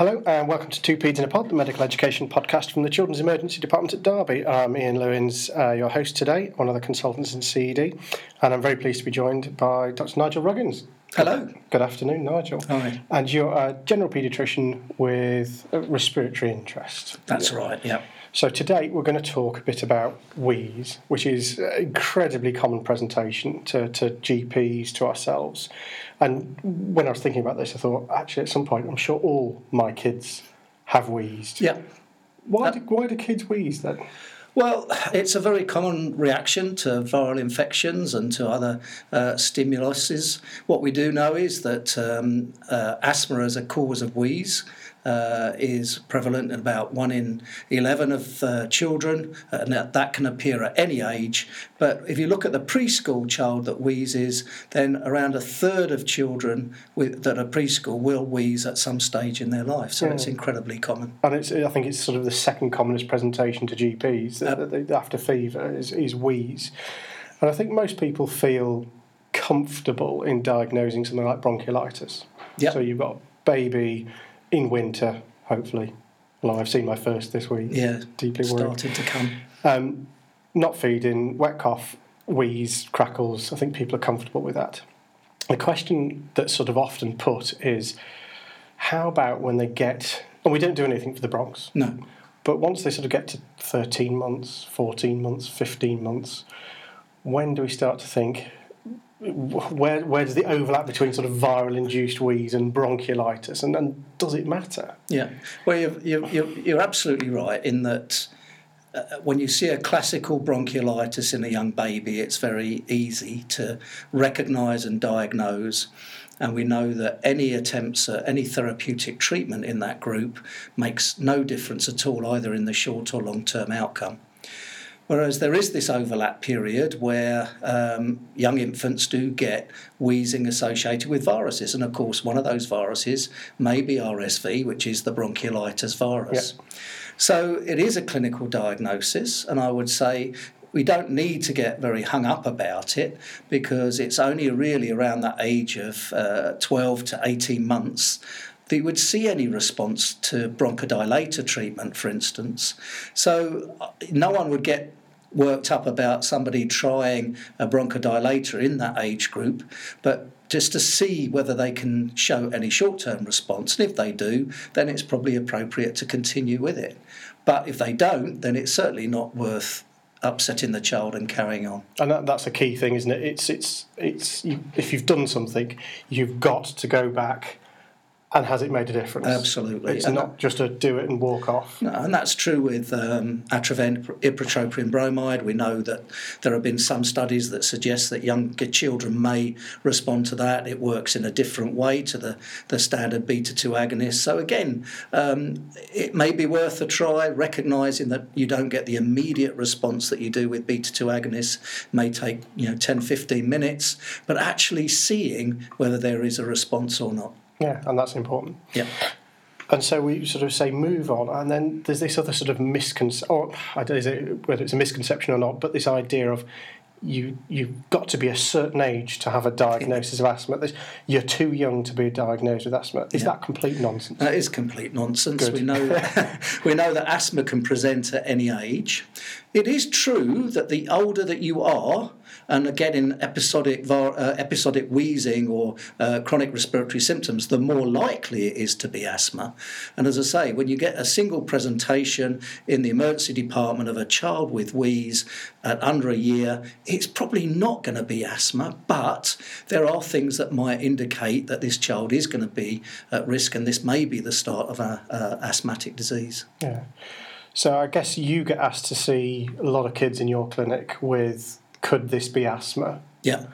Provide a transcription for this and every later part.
Hello and welcome to Two Peds in a Pod, the medical education podcast from the Children's Emergency Department at Derby. I'm Ian Lewins, uh, your host today, one of the consultants in CED, and I'm very pleased to be joined by Dr. Nigel Ruggins. Hello. Good afternoon, Nigel. Hi. And you're a general paediatrician with a respiratory interest. That's right, yeah. So today we're going to talk a bit about wheeze, which is an incredibly common presentation to, to GPs, to ourselves. And when I was thinking about this, I thought, actually, at some point, I'm sure all my kids have wheezed. Yeah. Why, Uh, do, why do kids wheeze then? Well, it's a very common reaction to viral infections and to other uh, stimuluses. What we do know is that um, uh, asthma is a cause of wheeze uh, is prevalent in about 1 in 11 of uh, children, and that, that can appear at any age. But if you look at the preschool child that wheezes, then around a third of children with, that are preschool will wheeze at some stage in their life. So it's incredibly common. And it's, I think it's sort of the second commonest presentation to GPs that, that after fever is, is wheeze. And I think most people feel comfortable in diagnosing something like bronchiolitis. Yep. So you've got baby in winter, hopefully. Well, I've seen my first this week. Yeah, Deeply worried. starting to come. Um, not feeding, wet cough, wheeze, crackles. I think people are comfortable with that. The question that's sort of often put is how about when they get, and we don't do anything for the bronchs. No. but once they sort of get to 13 months, 14 months, 15 months, when do we start to think, where, where does the overlap between sort of viral induced wheeze and bronchiolitis, and, and does it matter? Yeah, well, you're, you're, you're, you're absolutely right in that uh, when you see a classical bronchiolitis in a young baby, it's very easy to recognise and diagnose. And we know that any attempts at any therapeutic treatment in that group makes no difference at all, either in the short or long term outcome. Whereas there is this overlap period where um, young infants do get wheezing associated with viruses. And of course, one of those viruses may be RSV, which is the bronchiolitis virus. So it is a clinical diagnosis, and I would say we don't need to get very hung up about it because it's only really around that age of uh, 12 to 18 months that you would see any response to bronchodilator treatment, for instance. So uh, no one would get worked up about somebody trying a bronchodilator in that age group, but just to see whether they can show any short term response. And if they do, then it's probably appropriate to continue with it. But if they don't, then it's certainly not worth upsetting the child and carrying on. And that, that's a key thing, isn't it? It's it's it's you, if you've done something, you've got to go back, and has it made a difference? Absolutely. It's And not just a do it and walk off. No, and that's true with um, Atrovent ipratropium bromide. We know that there have been some studies that suggest that younger children may respond to that. It works in a different way to the, the standard beta 2 agonist. So, again, um, it may be worth a try, recognising that you don't get the immediate response that you do with beta 2 agonists. It may take you know 10 15 minutes, but actually seeing whether there is a response or not. Yeah, and that's important. Yeah. And so we sort of say move on, and then there's this other sort of misconception, or I don't know whether it's a misconception or not, but this idea of you you've got to be a certain age to have a diagnosis of asthma. This, you're too young to be diagnosed with asthma. Is Yeah. that complete nonsense? That is complete nonsense. Good. We know we know that asthma can present at any age. It is true that the older that you are, and again in episodic uh, episodic wheezing or uh, chronic respiratory symptoms, the more likely it is to be asthma. And as I say, when you get a single presentation in the emergency department of a child with wheeze at under a year, it's probably not going to be asthma, but there are things that might indicate that this child is going to be at risk, and this may be the start of a, a asthmatic disease. Yeah. So I guess you get asked to see a lot of kids in your clinic with could this be asthma? Yeah.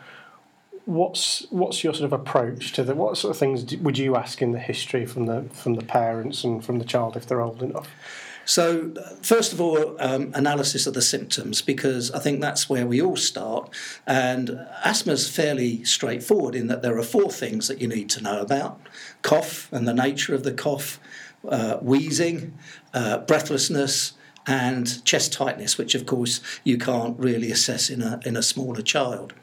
What's what's your sort of approach to the what sort of things d- would you ask in the history from the from the parents and from the child if they're old enough? So, first of all, um, analysis of the symptoms, because I think that's where we all start. And asthma is fairly straightforward in that there are four things that you need to know about cough and the nature of the cough, uh, wheezing, uh, breathlessness, and chest tightness, which of course you can't really assess in a, in a smaller child.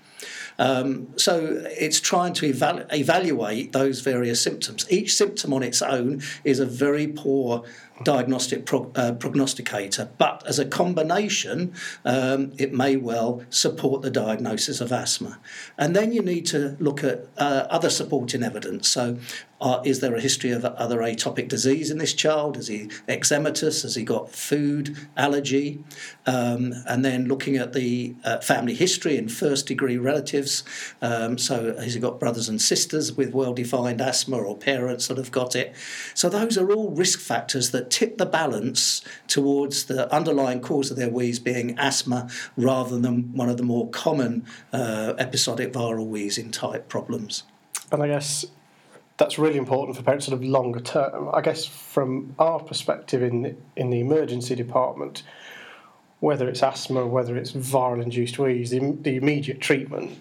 Um, so it's trying to evalu- evaluate those various symptoms. Each symptom on its own is a very poor diagnostic uh, prognosticator, but as a combination, um, it may well support the diagnosis of asthma. And then you need to look at uh, other supporting evidence. So, uh, is there a history of other atopic disease in this child? Is he eczematous? Has he got food allergy? Um, and then looking at the uh, family history and first degree relatives. Um, so, has he got brothers and sisters with well defined asthma or parents that have got it? So, those are all risk factors that tip the balance towards the underlying cause of their wheeze being asthma rather than one of the more common uh, episodic viral wheezing type problems. And I guess that's really important for parents sort of longer term. I guess from our perspective in the, in the emergency department, whether it's asthma, whether it's viral induced wheeze, the, the immediate treatment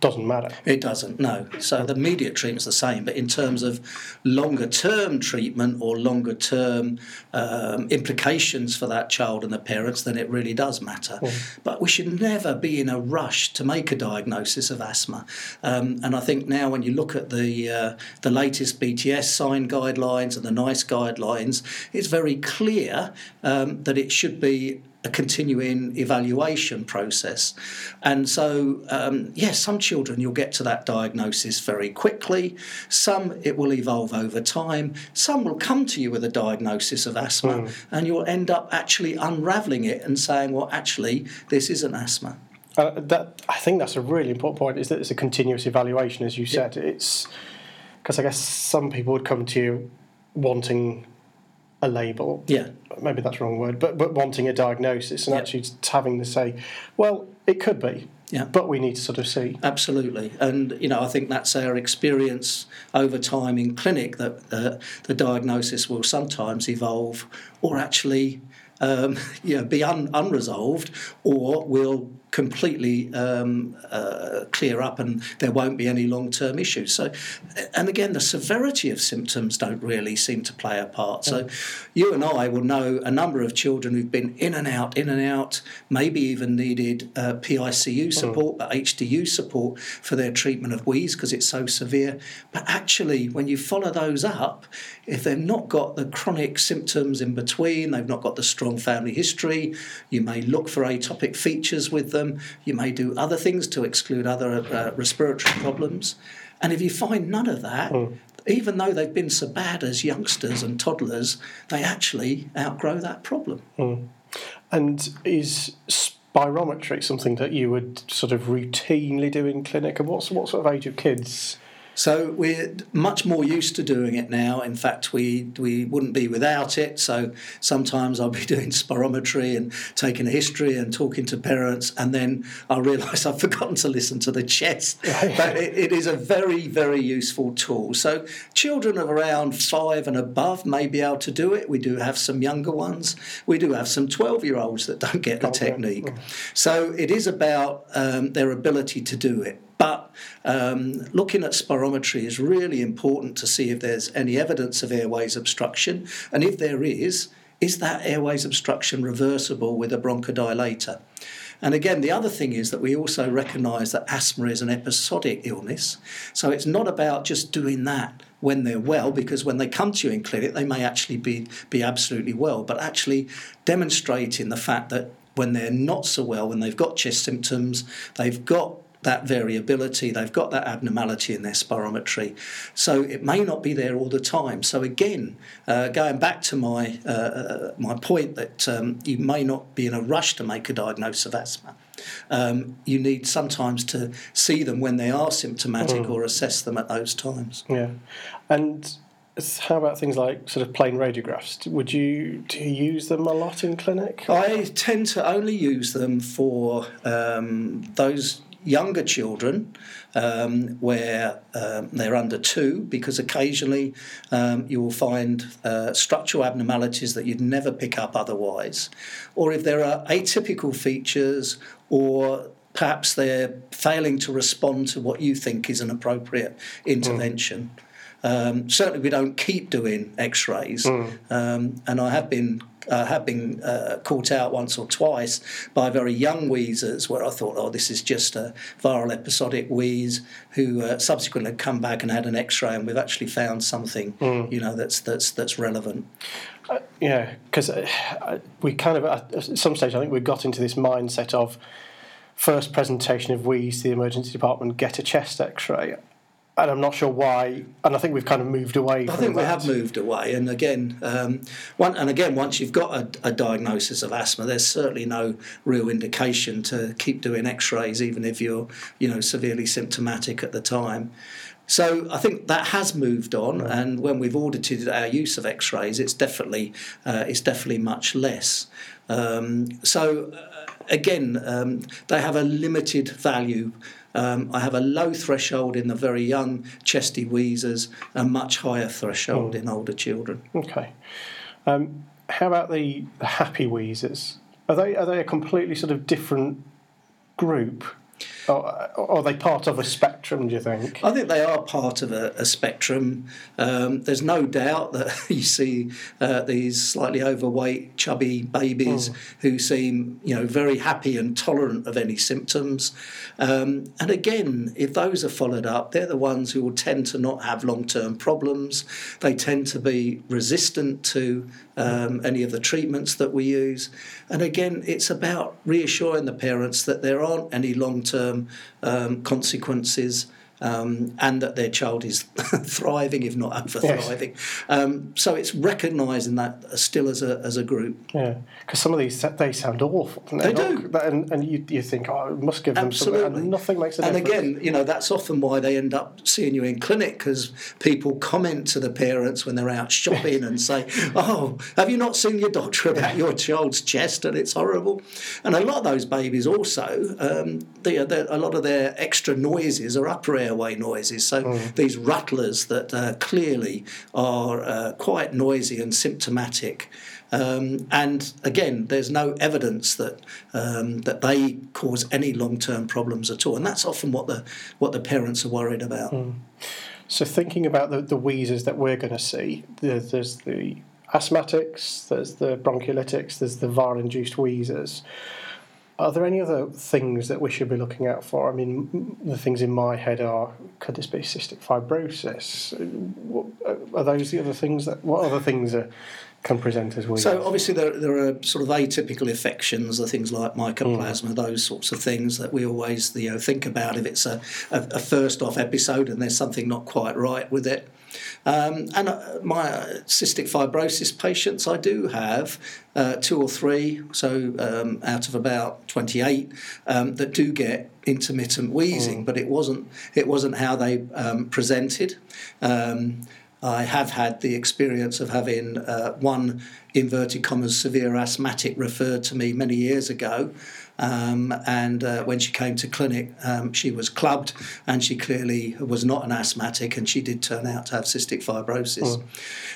doesn't matter. It doesn't, no. So the immediate treatment's the same, but in terms of longer term treatment or longer term um, implications for that child and the parents, then it really does matter. Mm. But we should never be in a rush to make a diagnosis of asthma. Um, and I think now when you look at the uh, the latest BTS SIGN guidelines and the NICE guidelines, it's very clear um, that it should be a continuing evaluation process. And so, um, yes, some children you'll get to that diagnosis very quickly, some it will evolve over time, some will come to you with a diagnosis of asthma, mm. and you'll end up actually unraveling it and saying, well, actually, this isn't asthma. Uh, that I think that's a really important point. Is that it's a continuous evaluation, as you said. Yeah. It's because I guess some people would come to you wanting a label. Yeah. Maybe that's the wrong word, but but wanting a diagnosis and yeah. actually having to say, well, it could be. Yeah. But we need to sort of see. Absolutely. And, you know, I think that's our experience over time in clinic that uh, the diagnosis will sometimes evolve or actually um, you know, be un- unresolved or will completely um, uh, clear up and there won't be any long term issues. So, and again, the severity of symptoms don't really seem to play a part. So, you and I will know a number of children who've been in and out, in and out, maybe even needed uh, PICU support, but HDU support for their treatment of wheeze because it's so severe. But actually, when you follow those up, if they've not got the chronic symptoms in between, they've not got the strong family history, you may look for atopic features with them You may do other things to exclude other uh, respiratory problems. And if you find none of that, mm. even though they've been so bad as youngsters and toddlers, they actually outgrow that problem. Mm. And is spirometry something that you would sort of routinely do in clinic? And what's, what sort of age of kids so we're much more used to doing it now. In fact, we we wouldn't be without it. So sometimes I'll be doing spirometry and taking a history and talking to parents, and then I realise I've forgotten to listen to the chest. but it, it is a very very useful tool. So children of around five and above may be able to do it. We do have some younger ones. We do have some twelve year olds that don't get the okay. technique. So it is about um, their ability to do it. Um, looking at spirometry is really important to see if there's any evidence of airways obstruction. And if there is, is that airways obstruction reversible with a bronchodilator? And again, the other thing is that we also recognise that asthma is an episodic illness. So it's not about just doing that when they're well, because when they come to you in clinic, they may actually be, be absolutely well, but actually demonstrating the fact that when they're not so well, when they've got chest symptoms, they've got that variability, they've got that abnormality in their spirometry. So it may not be there all the time. So again, uh, going back to my uh, my point that um, you may not be in a rush to make a diagnosis of asthma. Um, you need sometimes to see them when they are symptomatic mm. or assess them at those times. Yeah, and how about things like sort of plain radiographs? Would you do you use them a lot in clinic? I tend to only use them for um, those younger children um, where um, they're under two, because occasionally um, you will find uh, structural abnormalities that you'd never pick up otherwise. Or if there are atypical features or perhaps they're failing to respond to what you think is an appropriate intervention. Mm. Um, certainly, we don't keep doing X-rays, um, and I have been. Uh, have been uh, caught out once or twice by very young wheezers where I thought, oh, this is just a viral episodic wheeze, who uh, subsequently come back and had an X-ray, and we've actually found something, you know, that's that's that's relevant. Yeah, because uh, we kind of at some stage I think we got into this mindset of first presentation of wheeze to the emergency department, get a chest X-ray, and I'm not sure why. And I think we've kind of moved away. I think we have moved away, and again, um, one, and again, once you've got a, a diagnosis of asthma, there's certainly no real indication to keep doing X-rays, even if you're, you know, severely symptomatic at the time. So I think that has moved on, and when we've audited our use of X-rays, it's definitely uh, it's definitely much less. Um, so uh, again, um, they have a limited value. Um, I have a low threshold in the very young chesty wheezers, a much higher threshold in older children. Okay. Um, how about the, the happy wheezers? Are they are they a completely sort of different group, or, or are they part of a spectrum? Do you think? I think they are part of a, a spectrum. Um, there's no doubt that you see uh, these slightly overweight, chubby babies who seem, you know, very happy and tolerant of any symptoms. Um, and again, if those are followed up, they're the ones who will tend to not have long-term problems. They tend to be resistant to um, any of the treatments that we use. And again, it's about reassuring the parents that there aren't any long-term um, consequences. Um, and that their child is thriving, if not over thriving. Um, so it's recognising that still as a as a group. Yeah, because some of these they sound awful. don't They do. that- and, and you, you think, oh, I must give them something, Absolutely. and nothing makes a And difference. again, you know, that's often why they end up seeing you in clinic because people comment to the parents when they're out shopping and say, Oh, have you not seen your doctor about your child's chest and it's horrible? And a lot of those babies also, um, they, they, a lot of their extra noises are upper airway noises. So these rattlers that uh, clearly are uh, quite noisy and symptomatic. Um, and again, there's no evidence that um, that they cause any long-term problems at all, and that's often what the what the parents are worried about. So thinking about the, the wheezers that we're going to see, there, there's the asthmatics, there's the bronchiolitics, there's the viral-induced wheezers. Are there any other things that we should be looking out for? I mean, the things in my head are: could this be cystic fibrosis? What- uh, Are those the other things that? What other things are, can present as well? So obviously there, there are sort of atypical infections, the things like mycoplasma, those sorts of things that we always you know think about if it's a, a, a first off episode and there's something not quite right with it. Um, and uh, my cystic fibrosis patients, I do have uh, two or three, so um, out of about 28, um, that do get intermittent wheezing, but it wasn't it wasn't how they um, presented. Um, I have had the experience of having uh, one inverted commas severe asthmatic referred to me many years ago. Um, and uh, when she came to clinic, um, she was clubbed and she clearly was not an asthmatic and she did turn out to have cystic fibrosis.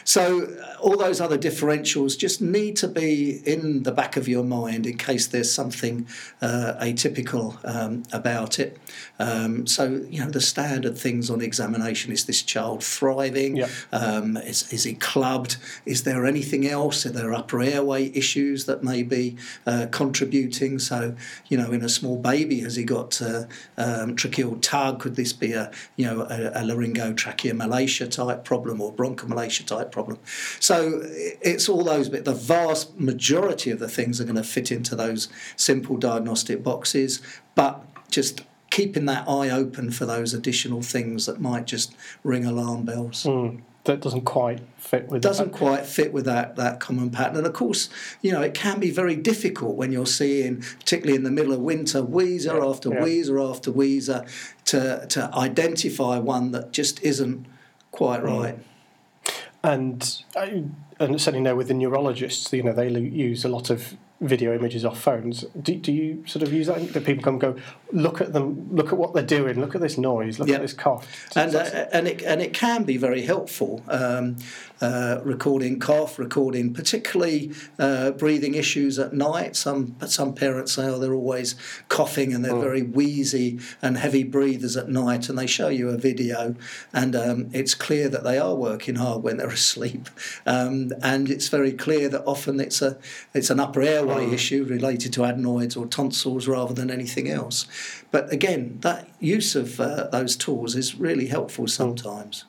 So, uh, all those other differentials just need to be in the back of your mind in case there's something uh, atypical um, about it. Um, so, you know, the standard things on examination is this child thriving? Yeah. Um, is, is he clubbed? Is there anything else? Are there upper airway issues that may be uh, contributing? So, you know, in a small baby, has he got uh, um, tracheal tug? Could this be a, you know, a, a laryngotracheomalacia type problem or bronchomalacia type problem? So it's all those, but the vast majority of the things are going to fit into those simple diagnostic boxes, but just keeping that eye open for those additional things that might just ring alarm bells Mm, that doesn't quite fit with doesn't quite fit with that, that common pattern. And of course, you know, it can be very difficult when you're seeing, particularly in the middle of winter, wheezer Yeah, after yeah. wheezer after wheezer, to, to identify one that just isn't quite Mm. right. and I, and certainly know with the neurologists, you know, they use a lot of video images off phones. Do, do you sort of use that? That people come and go, look at them, look at what they're doing, look at this noise, look Yeah. at this cough. and uh, and it and it can be very helpful. Um, uh, recording cough, recording particularly uh, breathing issues at night. Some some parents say, oh, they're always coughing and they're Mm. very wheezy and heavy breathers at night, and they show you a video, and um, it's clear that they are working hard when they're asleep, um, and it's very clear that often it's a it's an upper airway Mm. issue related to adenoids or tonsils rather than anything else. But again, that use of uh, those tools is really helpful Mm. sometimes.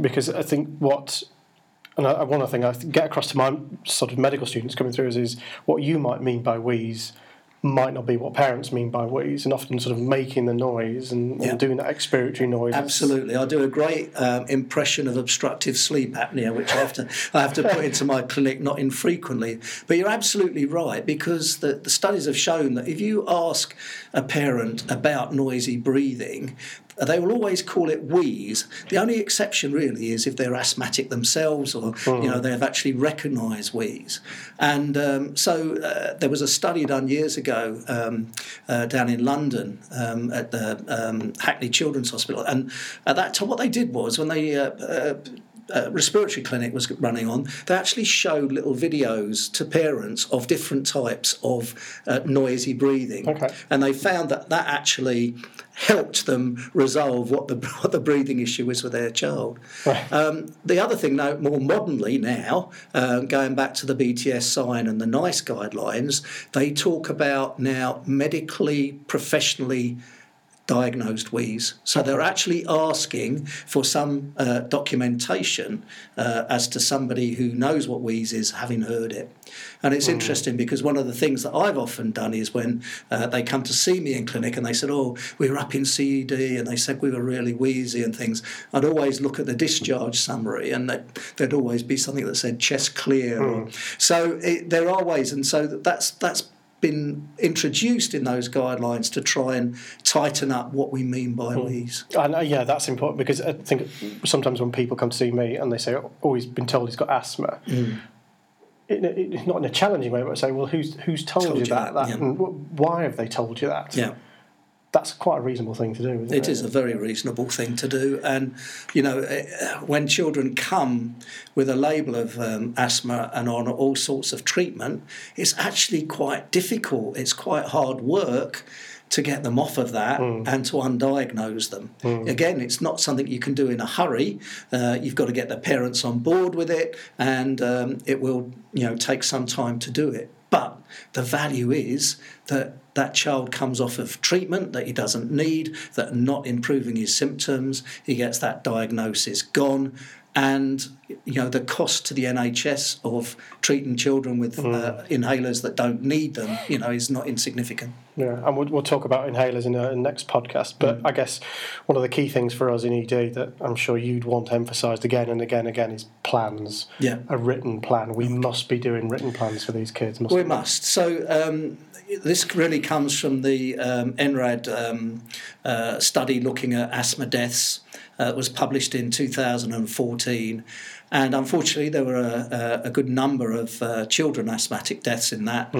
because I think what and I, one other thing I get across to my sort of medical students coming through is, is what you might mean by wheeze might not be what parents mean by wheeze, and often sort of making the noise and, Yeah. and doing that expiratory noise. Absolutely, I do a great um, impression of obstructive sleep apnea, which I have to I have to put into my clinic not infrequently. But you're absolutely right because the, the studies have shown that if you ask a parent about noisy breathing, they will always call it wheeze. The only exception really is if they're asthmatic themselves or you know they've actually recognised wheeze. And um, so uh, there was a study done years ago um, uh, down in London um, at the um, Hackney Children's Hospital, and at that time what they did was when they uh, uh, respiratory clinic was running on, they actually showed little videos to parents of different types of uh, noisy breathing, Okay. and they found that that actually helped them resolve what the what the breathing issue is with their child. Right. Um, the other thing, now, more modernly now, uh, going back to the BTS SIGN and the NICE guidelines, they talk about now medically, professionally diagnosed wheeze. So they're actually asking for some uh, documentation uh, as to somebody who knows what wheeze is, having heard it. And it's interesting because one of the things that I've often done is when uh, they come to see me in clinic and they said, Oh, we were up in CED and they said we were really wheezy and things, I'd always look at the discharge summary and that there'd always be something that said chest clear. Or, so it, there are ways, and so that's that's been introduced in those guidelines to try and tighten up what we mean by wheeze. And uh, yeah, that's important because I think sometimes when people come to see me and they say, "Oh, he's been told he's got asthma," Mm. it, it, not in a challenging way, but I say, "Well, who's who's told, Told you, you that? yeah. and wh- why have they told you that?" Yeah. That's quite a reasonable thing to do. Isn't it, It is a very reasonable thing to do, and you know, eh, when children come with a label of um, asthma and on all sorts of treatment, it's actually quite difficult. It's quite hard work to get them off of that and to undiagnose them. Again, it's not something you can do in a hurry. Uh, you've got to get the parents on board with it, and um, it will, you know, take some time to do it. But the value is that that child comes off of treatment that he doesn't need, that not improving his symptoms. He gets that diagnosis gone, and you know the cost to the NHS of treating children with uh, inhalers that don't need them, you know, is not insignificant. Yeah, and we'll, we'll talk about inhalers in a next podcast. But I guess one of the key things for us in ED that I'm sure you'd want emphasised again and again and again is plans. Yeah. A written plan. We must be doing written plans for these kids. Mustn't We must. So um, this really comes from the um, NRAD um, uh, study looking at asthma deaths. Uh, was published in 2014. And unfortunately, there were a, a, good number of uh, children asthmatic deaths in that.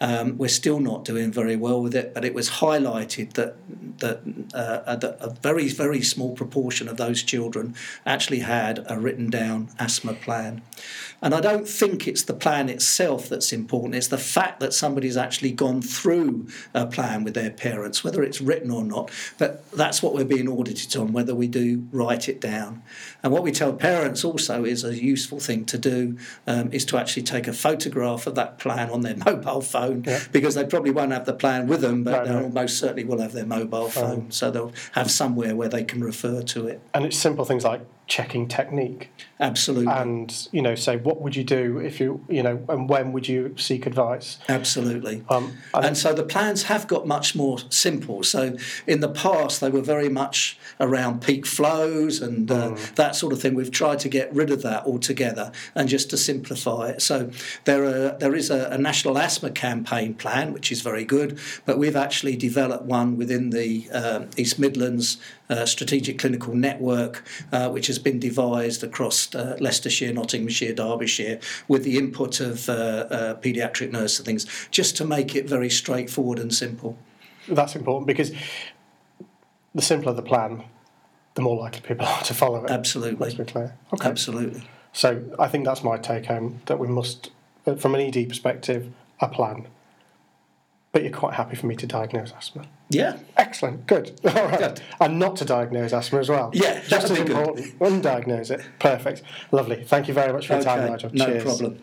Um, we're still not doing very well with it, but it was highlighted that that, uh, that a very very small proportion of those children actually had a written down asthma plan. And I don't think it's the plan itself that's important. It's the fact that somebody's actually gone through a plan with their parents, whether it's written or not. But that's what we're being audited on, whether we do write it down. And what we tell parents also is a useful thing to do um, is to actually take a photograph of that plan on their mobile phone Yeah. because they probably won't have the plan with them, but No, they no. almost certainly will have their mobile phone. So they'll have somewhere where they can refer to it. And it's simple things like checking technique Absolutely. and you know say what would you do if you you know and when would you seek advice. Absolutely. Um, and- and so the plans have got much more simple. So in the past, they were very much around peak flows and uh, that sort of thing. We've tried to get rid of that altogether and just to simplify it. So there are there is a, a national asthma campaign plan, which is very good, but we've actually developed one within the um East Midlands uh, Strategic Clinical Network, uh, which has been devised across uh, Leicestershire, Nottinghamshire, Derbyshire, with the input of uh, paediatric nurses and things, just to make it very straightforward and simple. that's important because the simpler the plan, the more likely people are to follow it. Absolutely. Let's be clear. Okay. Absolutely. So I think that's my take home that we must, from an ED perspective, a plan. But you're quite happy for me to diagnose asthma. Yeah. Excellent, good. All right. Good. And not to diagnose asthma as well. Yeah, just as important. Undiagnose it. Perfect. Lovely. Thank you very much for your time, Nigel. no Cheers. problem.